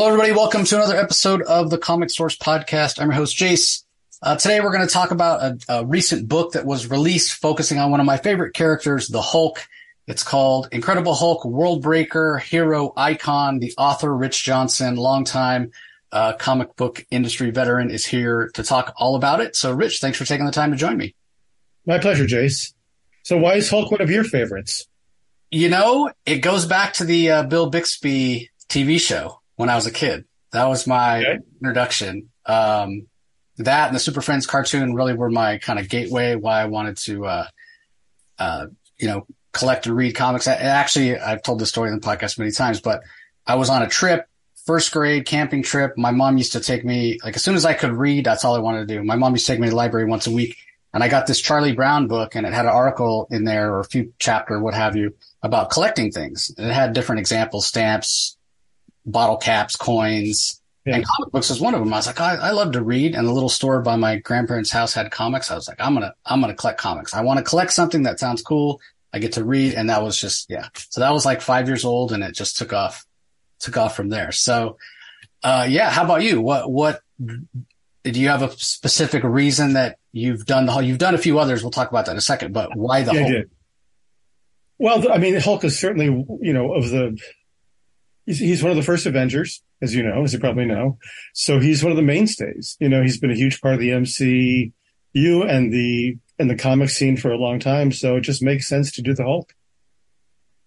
Hello, everybody. Welcome to another episode of the Comic Source Podcast. I'm your host, Jace. Uh, today, we're going to talk about a, a, recent book that was released focusing on one of my favorite characters, the Hulk. It's called Incredible Hulk World Breaker Hero Icon. The author, Rich Johnson, longtime uh, comic book industry veteran, is here to talk all about it. So, Rich, thanks for taking the time to join me. My pleasure, Jace. So, why is Hulk one of your favorites? You know, it goes back to the uh, Bill Bixby TV show when I was a kid. That was my okay. introduction. Um, that and the Super Friends cartoon really were my kind of gateway. Why I wanted to, uh, uh, you know, collect and read comics. I, actually, I've told this story in the podcast many times, but I was on a trip, first grade camping trip. My mom used to take me, like, as soon as I could read, that's all I wanted to do. My mom used to take me to the library once a week. And I got this Charlie Brown book and it had an article in there or a few chapter, what have you, about collecting things. It had different examples, stamps, bottle caps, coins, yeah. and comic books was one of them. I was like, I, I love to read, and the little store by my grandparents' house had comics. I was like, I'm gonna, I'm gonna collect comics. I want to collect something that sounds cool. I get to read, and that was just, yeah. So that was like five years old, and it just took off, took off from there. So, uh, yeah. How about you? What, what? Do you have a specific reason that you've done the Hulk? You've done a few others. We'll talk about that in a second. But why the yeah, Hulk? Well, I mean, Hulk is certainly, you know, of the he's, he's one of the first Avengers, as you know, as you probably know. So he's one of the mainstays. You know, he's been a huge part of the MCU and the and the comic scene for a long time. So it just makes sense to do the Hulk.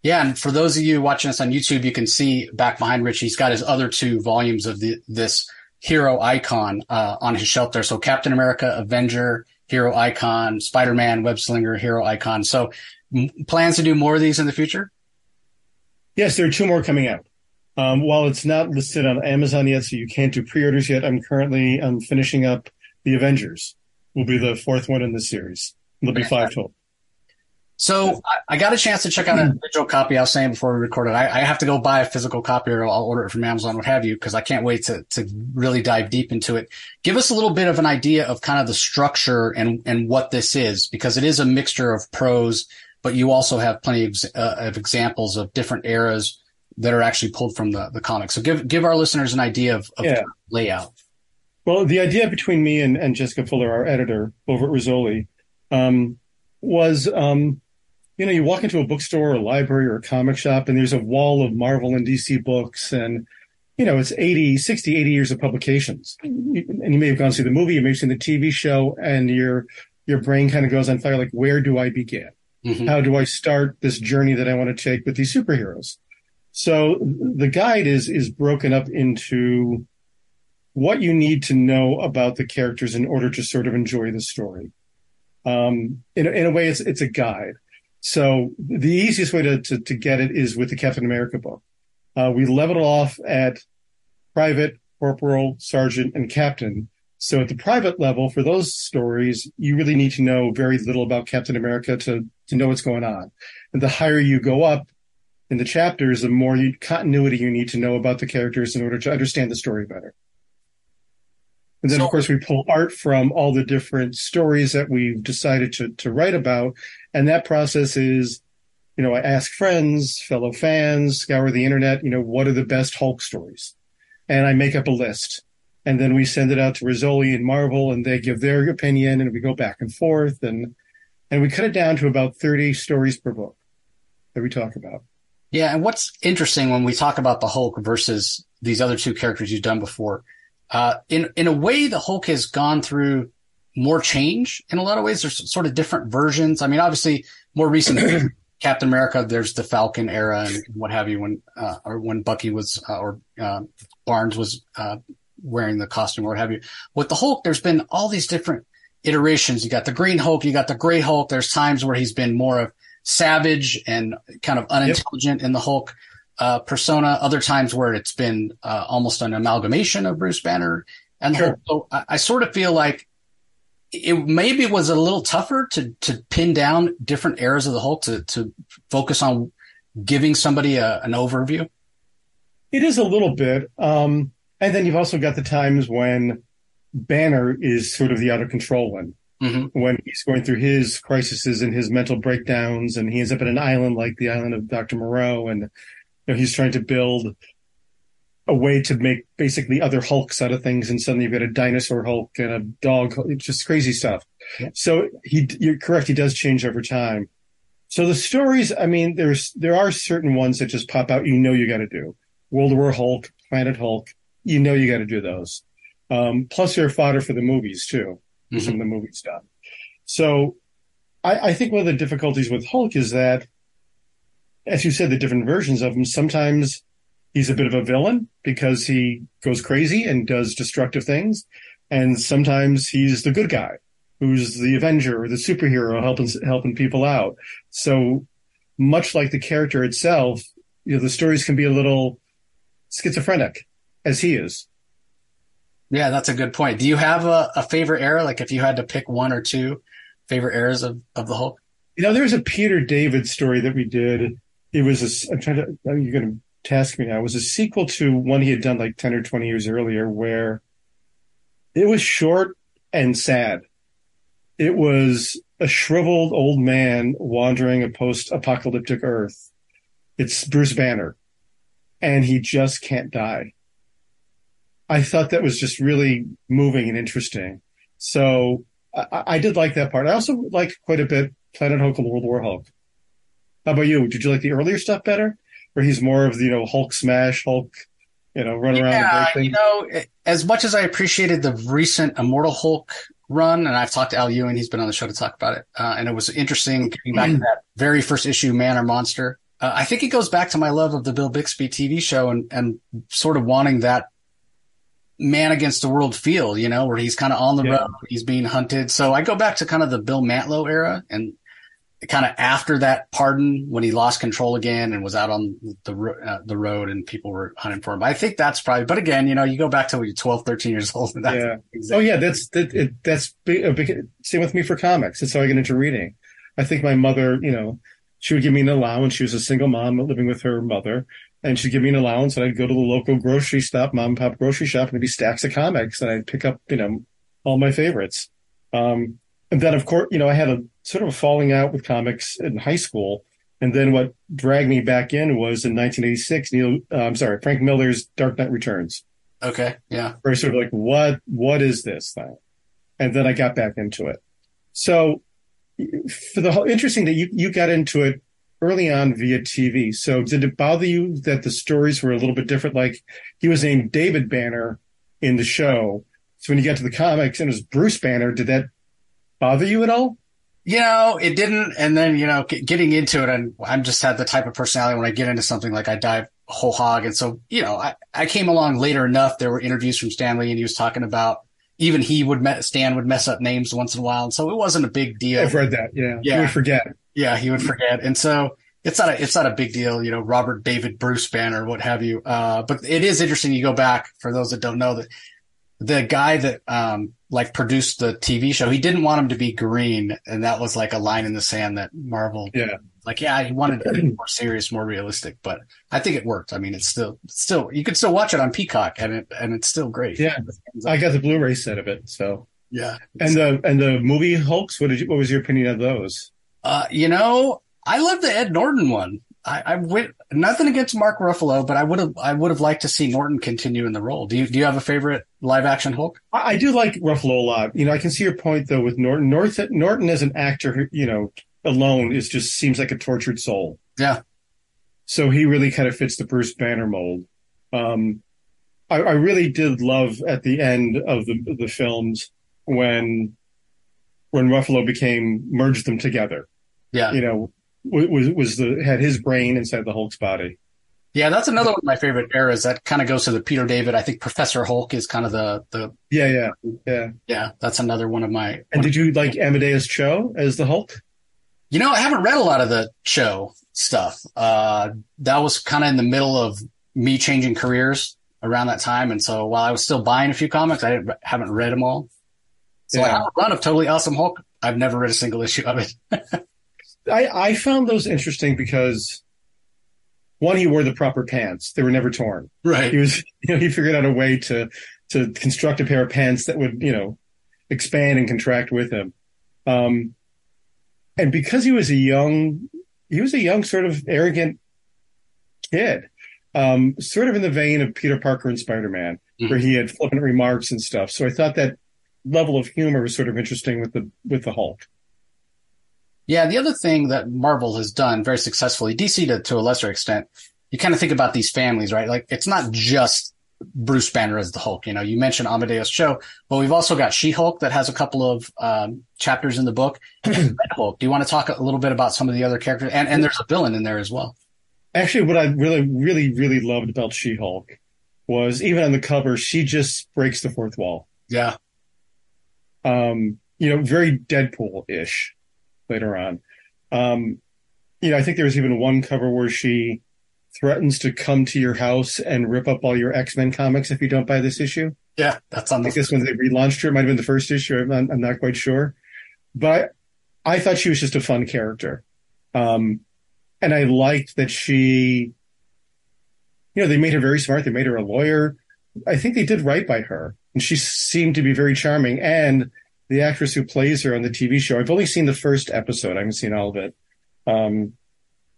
Yeah, and for those of you watching us on YouTube, you can see back behind Rich, he's got his other two volumes of the, this hero icon uh, on his shelf there. So Captain America, Avenger, hero icon, Spider Man, web slinger, hero icon. So m- plans to do more of these in the future? Yes, there are two more coming out. Um, while it's not listed on Amazon yet, so you can't do pre-orders yet, I'm currently um, finishing up the Avengers. Will be the fourth one in the series. There'll be five total. So I, got a chance to check out a digital copy. I was saying before we recorded, I, I have to go buy a physical copy or I'll order it from Amazon, what have you, because I can't wait to to really dive deep into it. Give us a little bit of an idea of kind of the structure and and what this is, because it is a mixture of prose, but you also have plenty of, uh, of examples of different eras that are actually pulled from the, the comics. So give give our listeners an idea of, of yeah. layout. Well, the idea between me and, and Jessica Fuller, our editor over at Rizzoli, um, was um, you know, you walk into a bookstore or a library or a comic shop and there's a wall of Marvel and DC books and you know, it's 80, 60, 80 years of publications. And you may have gone see the movie, you may have seen the TV show and your your brain kind of goes on fire like where do I begin? Mm-hmm. How do I start this journey that I want to take with these superheroes? So the guide is is broken up into what you need to know about the characters in order to sort of enjoy the story. Um, in, in a way, it's it's a guide. So the easiest way to, to, to get it is with the Captain America book. Uh, we level off at private, corporal, sergeant, and captain. So at the private level, for those stories, you really need to know very little about Captain America to, to know what's going on. And the higher you go up, in the chapters, the more you, continuity you need to know about the characters in order to understand the story better. And then, so, of course, we pull art from all the different stories that we've decided to, to write about. And that process is, you know, I ask friends, fellow fans, scour the internet, you know, what are the best Hulk stories? And I make up a list. And then we send it out to Rizzoli and Marvel and they give their opinion and we go back and forth and, and we cut it down to about 30 stories per book that we talk about. Yeah, and what's interesting when we talk about the Hulk versus these other two characters you've done before, uh, in in a way, the Hulk has gone through more change in a lot of ways. There's sort of different versions. I mean, obviously, more recent Captain America, there's the Falcon era and what have you, when uh, or when Bucky was uh, or uh, Barnes was uh, wearing the costume or what have you. With the Hulk, there's been all these different iterations. You got the Green Hulk, you got the Gray Hulk. There's times where he's been more of savage and kind of unintelligent yep. in the Hulk uh, persona. Other times where it's been uh, almost an amalgamation of Bruce Banner and sure. So I, I, sort of feel like it maybe was a little tougher to to pin down different eras of the Hulk to to focus on giving somebody a, an overview. It is a little bit, um, and then you've also got the times when Banner is sort of the out of control one mm-hmm. when he's going through his crises and his mental breakdowns, and he ends up at an island like the island of Dr. Moreau, and you know, he's trying to build a way to make basically other Hulks out of things, and suddenly you've got a dinosaur Hulk and a dog. It's just crazy stuff. Yeah. So he, you're correct. He does change over time. So the stories, I mean, there's there are certain ones that just pop out. You know, you got to do World War Hulk, Planet Hulk. You know, you got to do those. Um, plus, they're fodder for the movies too. Mm-hmm. Some of the movie stuff. So, I, I think one of the difficulties with Hulk is that, as you said, the different versions of him. Sometimes he's a bit of a villain because he goes crazy and does destructive things. And sometimes he's the good guy who's the Avenger or the superhero helping, helping people out. So much like the character itself, you know, the stories can be a little schizophrenic as he is. Yeah, that's a good point. Do you have a, a favorite era? Like if you had to pick one or two favorite eras of, of the Hulk? You know, there's a Peter David story that we did. It was a, I'm trying to, you're going to task me now. It was a sequel to one he had done like 10 or 20 years earlier where it was short and sad. It was a shriveled old man wandering a post apocalyptic earth. It's Bruce Banner and he just can't die. I thought that was just really moving and interesting. So I, I did like that part. I also like quite a bit Planet Hulk and World War Hulk. How about you? Did you like the earlier stuff better? where he's more of the, you know, Hulk smash, Hulk, you know, run around. Yeah, you know, as much as I appreciated the recent Immortal Hulk run, and I've talked to Al Ewing, he's been on the show to talk about it, uh, and it was interesting getting back to that very first issue, Man or Monster. Uh, I think it goes back to my love of the Bill Bixby TV show and, and sort of wanting that man against the world feel, you know, where he's kind of on the yeah. road, he's being hunted. So I go back to kind of the Bill Mantlo era and kind of after that pardon when he lost control again and was out on the uh, the road and people were hunting for him. I think that's probably, but again, you know, you go back to when you're 12, 13 years old. yeah. Exactly. Oh yeah. That's, that, it, that's big, big, same with me for comics. That's how I get into reading. I think my mother, you know, she would give me an allowance. She was a single mom living with her mother and she'd give me an allowance and I'd go to the local grocery stop, mom and pop grocery shop and there'd be stacks of comics and I'd pick up, you know, all my favorites. Um, and then of course, you know, I had a sort of a falling out with comics in high school. And then what dragged me back in was in 1986, Neil, uh, I'm sorry, Frank Miller's Dark Knight Returns. Okay. Yeah. Where I sort of like, what, what is this thing? And then I got back into it. So for the Hulk, interesting that you, you got into it early on via TV. So did it bother you that the stories were a little bit different? Like he was named David Banner in the show. So when you got to the comics and it was Bruce Banner, did that bother you at all? You know, it didn't. And then, you know, getting into it, and I'm just had the type of personality when I get into something like I dive whole hog. And so, you know, I, I came along later enough. There were interviews from Stan Lee and he was talking about even he would, me- Stan would mess up names once in a while. And so it wasn't a big deal. I've read that. Yeah. Yeah. He would forget. Yeah. He would forget. And so it's not a, it's not a big deal, you know, Robert David Bruce Banner, what have you. Uh, but it is interesting. You go back for those that don't know that the guy that, um, like produced the TV show, he didn't want him to be green, and that was like a line in the sand that Marvel, yeah, like yeah, he wanted it more serious, more realistic. But I think it worked. I mean, it's still still you can still watch it on Peacock, and it and it's still great. Yeah, I got the Blu-ray set of it, so yeah. And the and the movie Hulks, what did you, what was your opinion of those? Uh, you know, I love the Ed Norton one. I, I went nothing against Mark Ruffalo, but I would have I would have liked to see Norton continue in the role. Do you do you have a favorite live action Hulk? I, I do like Ruffalo a lot. You know, I can see your point though with Norton. Norton, Norton as an actor, you know, alone is just seems like a tortured soul. Yeah. So he really kind of fits the Bruce Banner mold. Um, I, I really did love at the end of the the films when when Ruffalo became merged them together. Yeah. You know, was was the had his brain inside the Hulk's body. Yeah, that's another one of my favorite eras. That kind of goes to the Peter David. I think Professor Hulk is kind of the the yeah yeah yeah yeah. That's another one of my. And did you like Amadeus Cho as the Hulk? You know, I haven't read a lot of the Cho stuff. Uh, that was kind of in the middle of me changing careers around that time, and so while I was still buying a few comics, I haven't read them all. So yeah. I have a run of Totally Awesome Hulk. I've never read a single issue of it. I, I found those interesting because one, he wore the proper pants; they were never torn. Right. He was, you know, he figured out a way to to construct a pair of pants that would, you know, expand and contract with him. Um, and because he was a young, he was a young sort of arrogant kid. um, sort of in the vein of Peter Parker and Spider Man, mm-hmm. where he had flippant remarks and stuff. So I thought that level of humor was sort of interesting with the with the Hulk. Yeah, the other thing that Marvel has done very successfully, DC to, to a lesser extent, you kind of think about these families, right? Like it's not just Bruce Banner as the Hulk. You know, you mentioned Amadeus Cho, but we've also got She-Hulk that has a couple of um, chapters in the book. Red Hulk. Do you want to talk a little bit about some of the other characters? And and there's a villain in there as well. Actually, what I really, really, really loved about She-Hulk was even on the cover, she just breaks the fourth wall. Yeah. Um, you know, very Deadpool-ish later on. Um, you know, I think there was even one cover where she threatens to come to your house and rip up all your X Men comics if you don't buy this issue. Yeah, that's on. The- I guess when they relaunched her, it might have been the first issue. I'm not, I'm not quite sure, but I, I, thought she was just a fun character, um, and I liked that she. You know, they made her very smart. They made her a lawyer. I think they did right by her, and she seemed to be very charming. And the actress who plays her on the TV show, I've only seen the first episode. I haven't seen all of it. Um,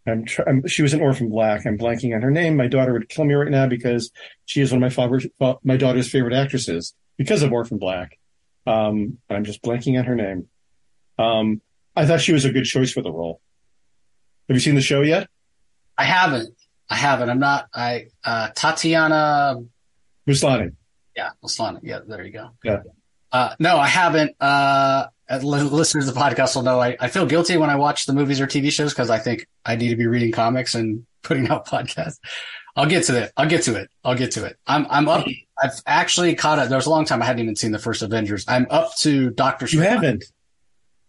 I'm, tr- I'm, she was an orphan black. I'm blanking on her name. My daughter would kill me right now because she is one of my father's, my daughter's favorite actresses because of Orphan Black. Um, I'm just blanking on her name. Um, I thought she was a good choice for the role. Have you seen the show yet? I haven't. I haven't. I'm not. I uh, Tatiana Maslany. Yeah, Maslany. Yeah, there you go. Yeah. Uh, no, I haven't. Uh, listeners of the podcast will know I, I feel guilty when I watch the movies or TV shows because I think I need to be reading comics and putting out podcasts. I'll get to it. I'll get to it. I'll get to it. I'm I'm up. I've actually caught it. There was a long time I hadn't even seen the first Avengers. I'm up to Doctor. Strange. You haven't.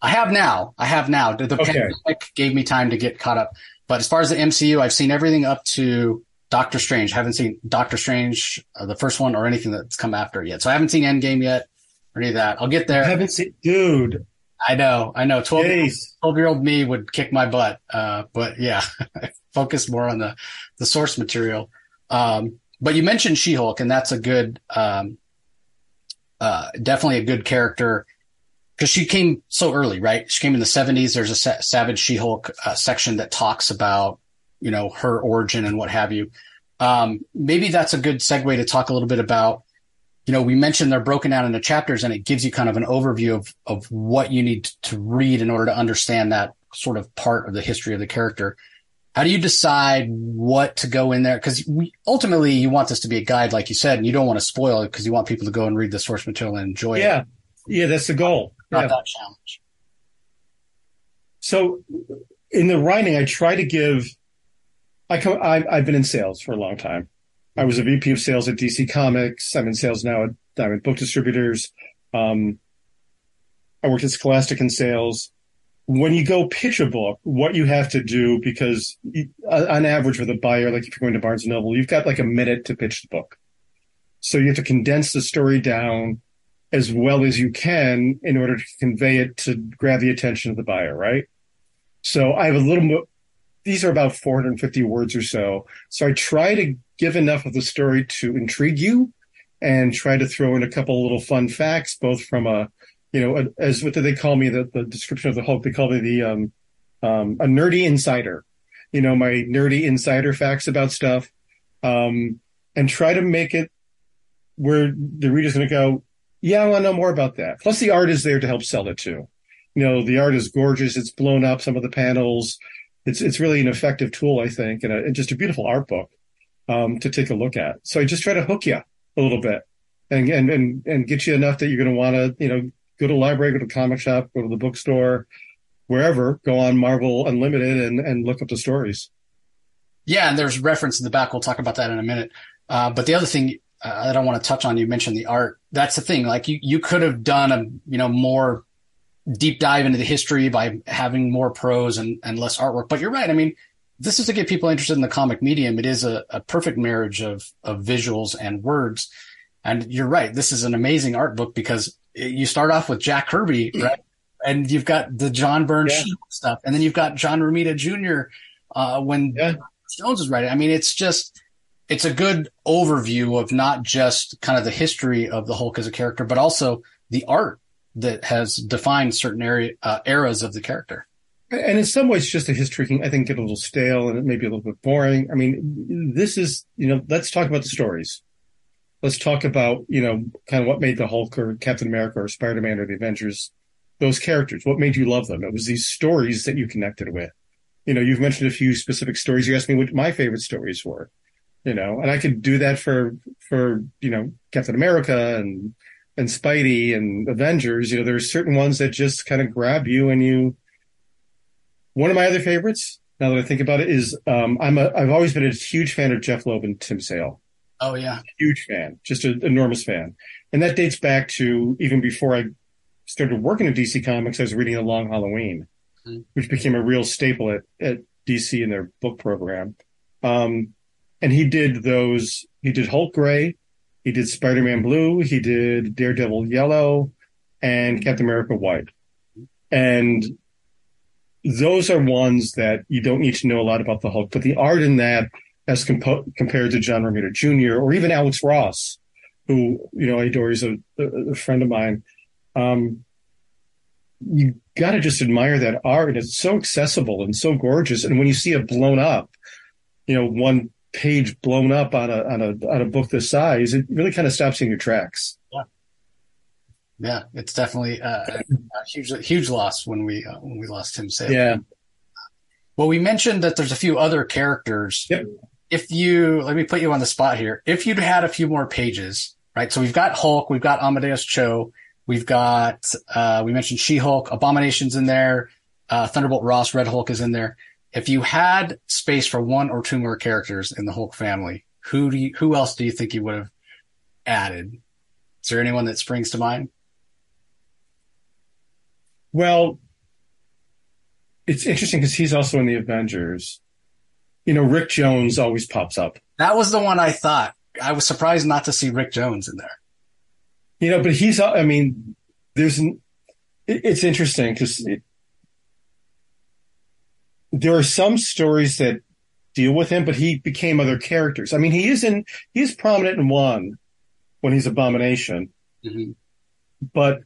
I have now. I have now. The, the okay. pandemic gave me time to get caught up. But as far as the MCU, I've seen everything up to Doctor Strange. I haven't seen Doctor Strange, uh, the first one, or anything that's come after yet. So I haven't seen Endgame yet or any of that. I'll get there. I haven't seen, dude. I know, I know. 12, 12 year old me would kick my butt. Uh, but yeah, focus more on the, the source material. Um, but you mentioned She-Hulk and that's a good, um, uh, definitely a good character because she came so early, right? She came in the seventies. There's a sa- Savage She-Hulk uh, section that talks about, you know, her origin and what have you. Um, maybe that's a good segue to talk a little bit about you know, we mentioned they're broken down into chapters and it gives you kind of an overview of, of what you need to read in order to understand that sort of part of the history of the character. How do you decide what to go in there? Because we ultimately you want this to be a guide, like you said, and you don't want to spoil it because you want people to go and read the source material and enjoy yeah. it. Yeah, yeah, that's the goal. Not yeah. that challenge. So, in the writing, I try to give. I come. I, I've been in sales for a long time, I was a VP of sales at DC Comics. I'm in sales now at, at book distributors. Um, I worked at Scholastic in sales. When you go pitch a book, what you have to do, because uh, on average with a buyer, like if you're going to Barnes and Noble, you've got like a minute to pitch the book. So you have to condense the story down as well as you can in order to convey it to grab the attention of the buyer, right? So I have a little more, these are about 450 words or so. So I try to give enough of the story to intrigue you and try to throw in a couple little fun facts, both from a, you know, a, as what do they call me? The, the description of the Hulk, they call me the, um, um, a nerdy insider, you know, my nerdy insider facts about stuff. Um, and try to make it where the reader's going to go, yeah, I want to know more about that. Plus the art is there to help sell it too. You know, the art is gorgeous. It's blown up some of the panels. It's, it's really an effective tool, I think, and, a, and just a beautiful art book um, to take a look at. So I just try to hook you a little bit and and and, and get you enough that you're going to want to you know go to the library, go to the comic shop, go to the bookstore, wherever. Go on Marvel Unlimited and and look up the stories. Yeah, and there's reference in the back. We'll talk about that in a minute. Uh, but the other thing uh, that I want to touch on, you mentioned the art. That's the thing. Like you, you could have done a you know more deep dive into the history by having more prose and, and less artwork. But you're right. I mean, this is to get people interested in the comic medium. It is a, a perfect marriage of, of visuals and words. And you're right. This is an amazing art book because you start off with Jack Kirby, right? And you've got the John Byrne yeah. stuff. And then you've got John Romita Jr. Uh, when yeah. Jones is writing. I mean, it's just, it's a good overview of not just kind of the history of the Hulk as a character, but also the art that has defined certain area, uh, eras of the character. And in some ways, just a history can, I think, get a little stale and it may be a little bit boring. I mean, this is, you know, let's talk about the stories. Let's talk about, you know, kind of what made the Hulk or Captain America or Spider Man or the Avengers, those characters. What made you love them? It was these stories that you connected with. You know, you've mentioned a few specific stories. You asked me what my favorite stories were, you know, and I could do that for, for, you know, Captain America and, and Spidey and Avengers. You know, there are certain ones that just kind of grab you and you, one of my other favorites, now that I think about it, is um, I'm a I've always been a huge fan of Jeph Loeb and Tim Sale. Oh yeah, huge fan, just an enormous fan, and that dates back to even before I started working at DC Comics. I was reading A Long Halloween, mm-hmm. which became a real staple at at DC in their book program. Um, and he did those. He did Hulk Gray, he did Spider Man Blue, he did Daredevil Yellow, and Captain America White, and those are ones that you don't need to know a lot about the Hulk, but the art in that as compo- compared to John Romita Jr. or even Alex Ross, who, you know, I adore, is a, a, friend of mine. Um, you got to just admire that art. It's so accessible and so gorgeous. And when you see it blown up, you know, one page blown up on a, on a, on a book this size, it really kind of stops you in your tracks. Yeah. Yeah, it's definitely a, a huge, huge loss when we uh, when we lost Tim Sale. Yeah. Well, we mentioned that there's a few other characters. Yep. If you let me put you on the spot here, if you'd had a few more pages, right? So we've got Hulk, we've got Amadeus Cho, we've got uh, we mentioned She Hulk, Abomination's in there, uh, Thunderbolt Ross, Red Hulk is in there. If you had space for one or two more characters in the Hulk family, who do you, who else do you think you would have added? Is there anyone that springs to mind? Well, it's interesting because he's also in the Avengers. You know, Rick Jones always pops up. That was the one I thought. I was surprised not to see Rick Jones in there. You know, but he's, I mean, there's, it's interesting because it, there are some stories that deal with him, but he became other characters. I mean, he is in, he's prominent in one when he's Abomination, mm-hmm. but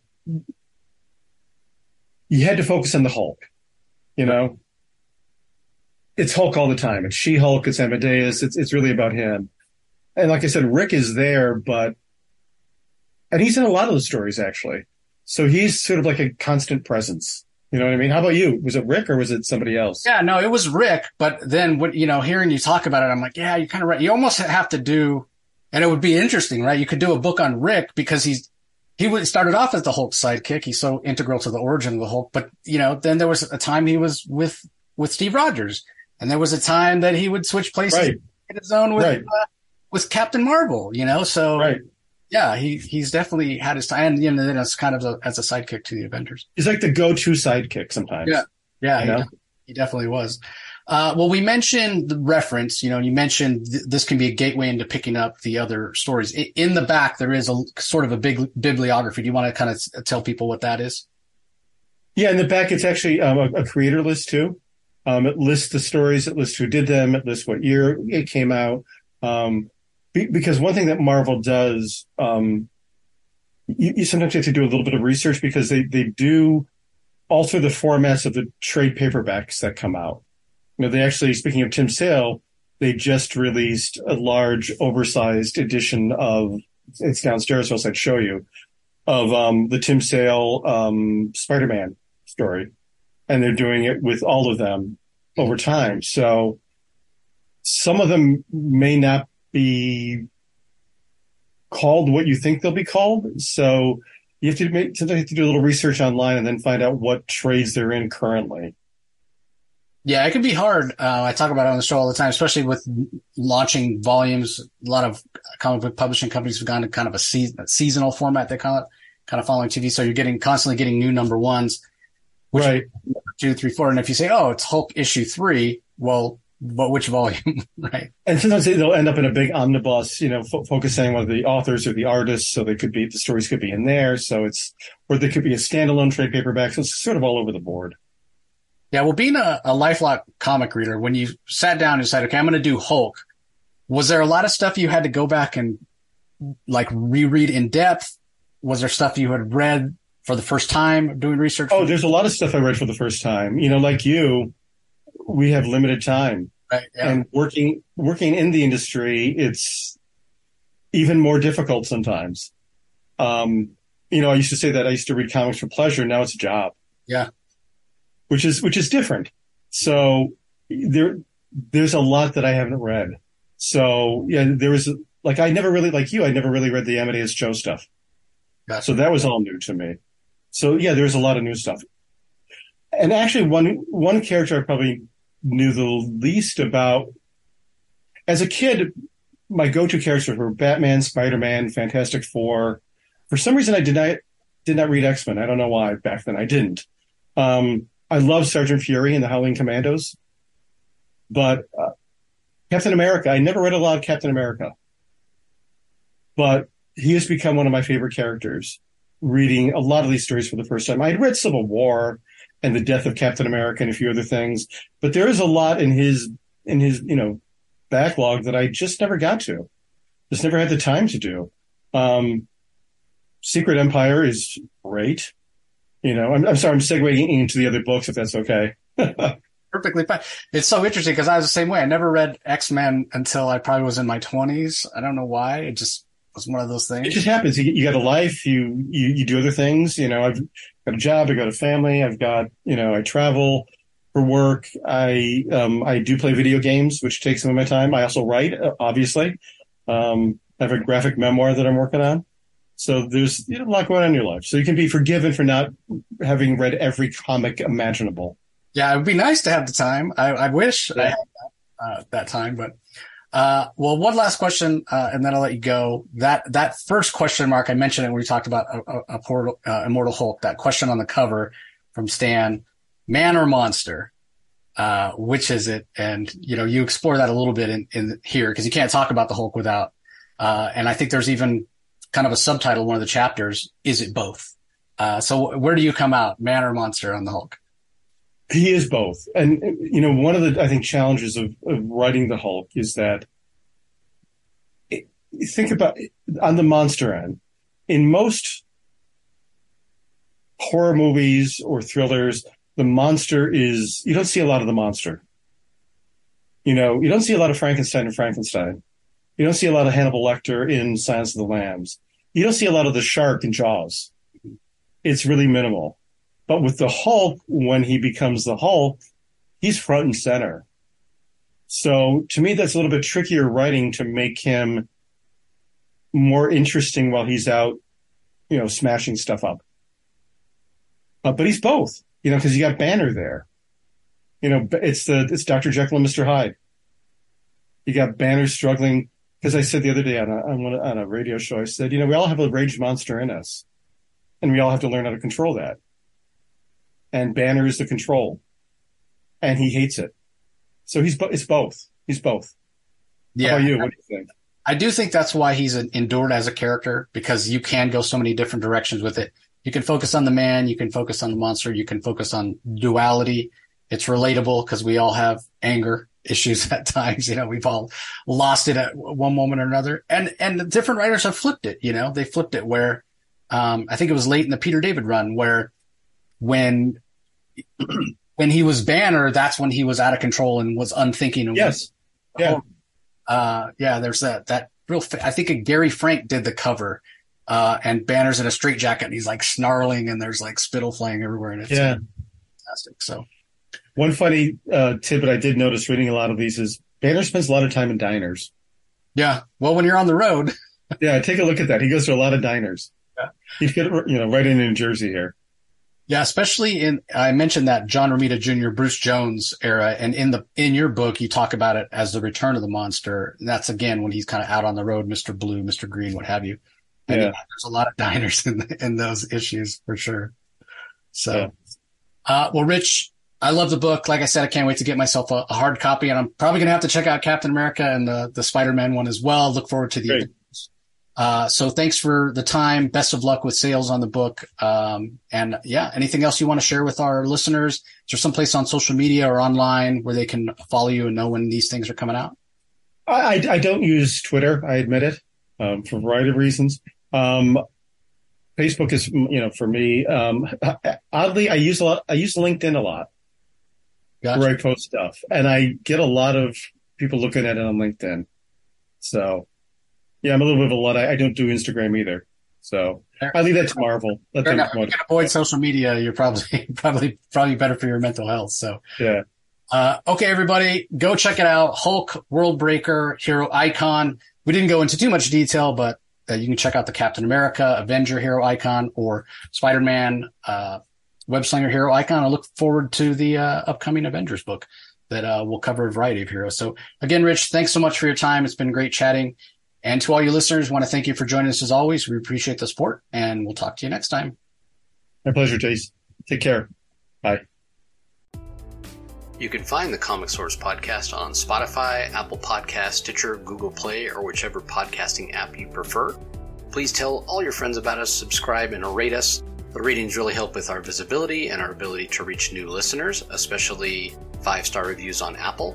you had to focus on the Hulk. You know, it's Hulk all the time. It's She Hulk. It's Amadeus. It's it's really about him. And like I said, Rick is there, but and he's in a lot of the stories actually. So he's sort of like a constant presence. You know what I mean? How about you? Was it Rick or was it somebody else? Yeah, no, it was Rick. But then, what you know, hearing you talk about it, I'm like, yeah, you're kind of right. You almost have to do, and it would be interesting, right? You could do a book on Rick because he's he started off as the Hulk sidekick. He's so integral to the origin of the Hulk. But you know, then there was a time he was with with Steve Rogers, and there was a time that he would switch places right. in his own with right. uh, with Captain Marvel. You know, so right. Yeah, he he's definitely had his time, and you know, then as kind of a, as a sidekick to the Avengers. He's like the go to sidekick sometimes. Yeah, yeah, he, he, definitely was. Uh, well, we mentioned the reference, you know, you mentioned th- this can be a gateway into picking up the other stories. I- in the back, there is a sort of a big bibliography. Do you want to kind of tell people what that is? Yeah, in the back, it's actually um, a, a, creator list too. Um, it lists the stories, it lists who did them, it lists what year it came out. Um, be- because one thing that Marvel does, um, you, you sometimes have to do a little bit of research because they, they do alter the formats of the trade paperbacks that come out You know, they actually, speaking of Tim Sale, they just released a large, oversized edition of it's downstairs, so I'd show you of um, the Tim Sale um, Spider-Man story, and they're doing it with all of them over time. So some of them may not be called what you think they'll be called. So you have to make, sometimes you have to do a little research online and then find out what trades they're in currently. Yeah, it can be hard. Uh, I talk about it on the show all the time, especially with launching volumes. A lot of comic book publishing companies have gone to kind of a, se- a seasonal format. They call it kind of following TV. So you're getting constantly getting new number ones, which right. two, three, four. And if you say, "Oh, it's Hulk issue three, well, but which volume, right? And sometimes they'll end up in a big omnibus, you know, f- focusing on the authors or the artists. So they could be the stories could be in there. So it's or they could be a standalone trade paperback. So it's sort of all over the board. Yeah, well, being a, a LifeLock comic reader, when you sat down and said, okay, I'm going to do Hulk, was there a lot of stuff you had to go back and like reread in depth? Was there stuff you had read for the first time doing research? Oh, there's a lot of stuff I read for the first time. You know, like you, we have limited time. Right, yeah. And working working in the industry, it's even more difficult sometimes. Um, you know, I used to say that I used to read comics for pleasure. Now it's a job. Yeah. Which is which is different. So there there's a lot that I haven't read. So yeah, there was like I never really like you. I never really read the Amadeus Cho stuff. Gotcha. So that was all new to me. So yeah, there's a lot of new stuff. And actually, one one character I probably knew the least about as a kid. My go-to characters were Batman, Spider-Man, Fantastic Four. For some reason, I did not did not read X Men. I don't know why back then I didn't. Um, I love Sergeant Fury and the Howling Commandos, but uh, Captain America. I never read a lot of Captain America, but he has become one of my favorite characters. Reading a lot of these stories for the first time, I had read Civil War and the death of Captain America and a few other things, but there is a lot in his in his you know backlog that I just never got to, just never had the time to do. Um, Secret Empire is great. You know, I'm, I'm sorry, I'm segueing into the other books if that's okay. Perfectly fine. It's so interesting because I was the same way. I never read X Men until I probably was in my 20s. I don't know why. It just was one of those things. It just happens. You, you got a life. You, you you do other things. You know, I've got a job. I got a family. I've got you know, I travel for work. I um I do play video games, which takes some of my time. I also write, uh, obviously. Um, I have a graphic memoir that I'm working on. So there's you know, a lot going on in your life. So you can be forgiven for not having read every comic imaginable. Yeah, it would be nice to have the time. I, I wish yeah. I had that, uh, that time, but uh, well, one last question, uh, and then I'll let you go. That that first question mark I mentioned it when we talked about a, a, portal, uh, Immortal Hulk. That question on the cover from Stan: Man or monster? Uh, which is it? And you know, you explore that a little bit in, in here because you can't talk about the Hulk without. Uh, and I think there's even kind of a subtitle, one of the chapters. Is it both? Uh, so where do you come out, man or monster, on the Hulk? He is both. And, you know, one of the, I think, challenges of, of writing the Hulk is that it, think about on the monster end, in most horror movies or thrillers, the monster is, you don't see a lot of the monster. You know, you don't see a lot of Frankenstein and Frankenstein. You don't see a lot of Hannibal Lecter in Silence of the Lambs. You don't see a lot of the shark in Jaws. It's really minimal. But with the Hulk, when he becomes the Hulk, he's front and center. So to me, that's a little bit trickier writing to make him more interesting while he's out, you know, smashing stuff up. Uh, but he's both, you know, because you got Banner there. You know, it's the it's Dr. Jekyll and Mr. Hyde. You got Banner struggling because I said the other day on a on, one, on a radio show, I said, you know, we all have a rage monster in us, and we all have to learn how to control that and Banner is the control, and he hates it. So he's it's both. He's both. Yeah. How about you? What do you think? I do think that's why he's endured as a character because you can go so many different directions with it. You can focus on the man, you can focus on the monster, you can focus on duality. It's relatable because we all have anger issues at times. You know, we've all lost it at one moment or another. And, and different writers have flipped it, you know, they flipped it where, um, I think it was late in the Peter David run where when when he was Banner, that's when he was out of control and was unthinking. And yes, was, yeah, uh, yeah. There's that that real. I think Gary Frank did the cover, uh, and Banner's in a straitjacket and he's like snarling and there's like spittle flying everywhere and it's yeah. fantastic. So, one funny uh, tidbit I did notice reading a lot of these is Banner spends a lot of time in diners. Yeah, well, when you're on the road. yeah, take a look at that. He goes to a lot of diners. Yeah. He's get you know right in New Jersey here. Yeah, especially in I mentioned that John Romita Jr. Bruce Jones era, and in the in your book you talk about it as the return of the monster. And that's again when he's kind of out on the road, Mister Blue, Mister Green, what have you. And yeah. there's a lot of diners in in those issues for sure. So, yeah. uh, well, Rich, I love the book. Like I said, I can't wait to get myself a, a hard copy, and I'm probably gonna have to check out Captain America and the the Spider Man one as well. Look forward to the. Uh, so thanks for the time. Best of luck with sales on the book. Um, and yeah, anything else you want to share with our listeners? Is there someplace on social media or online where they can follow you and know when these things are coming out? I, I don't use Twitter. I admit it, um, for a variety of reasons. Um, Facebook is, you know, for me. Um, oddly, I use a lot. I use LinkedIn a lot gotcha. where I post stuff, and I get a lot of people looking at it on LinkedIn. So, yeah, I'm a little bit of a lot. I, don't do Instagram either. So I leave that to Marvel. Let them you can avoid social media. You're probably probably probably better for your mental health. So yeah. Uh, okay, everybody, go check it out. Hulk, World Breaker, Hero Icon. We didn't go into too much detail, but uh, you can check out the Captain America, Avenger Hero Icon, or Spider Man, uh, Web Slinger Hero Icon. I look forward to the uh, upcoming Avengers book that uh, will cover a variety of heroes. So again, Rich, thanks so much for your time. It's been great chatting. And to all your listeners, want to thank you for joining us as always. We appreciate the support and we'll talk to you next time. My pleasure, Jace. Take care. Bye. You can find the Comic Source podcast on Spotify, Apple Podcast, Stitcher, Google Play, or whichever podcasting app you prefer. Please tell all your friends about us, subscribe, and rate us. The ratings really help with our visibility and our ability to reach new listeners, especially five star reviews on Apple.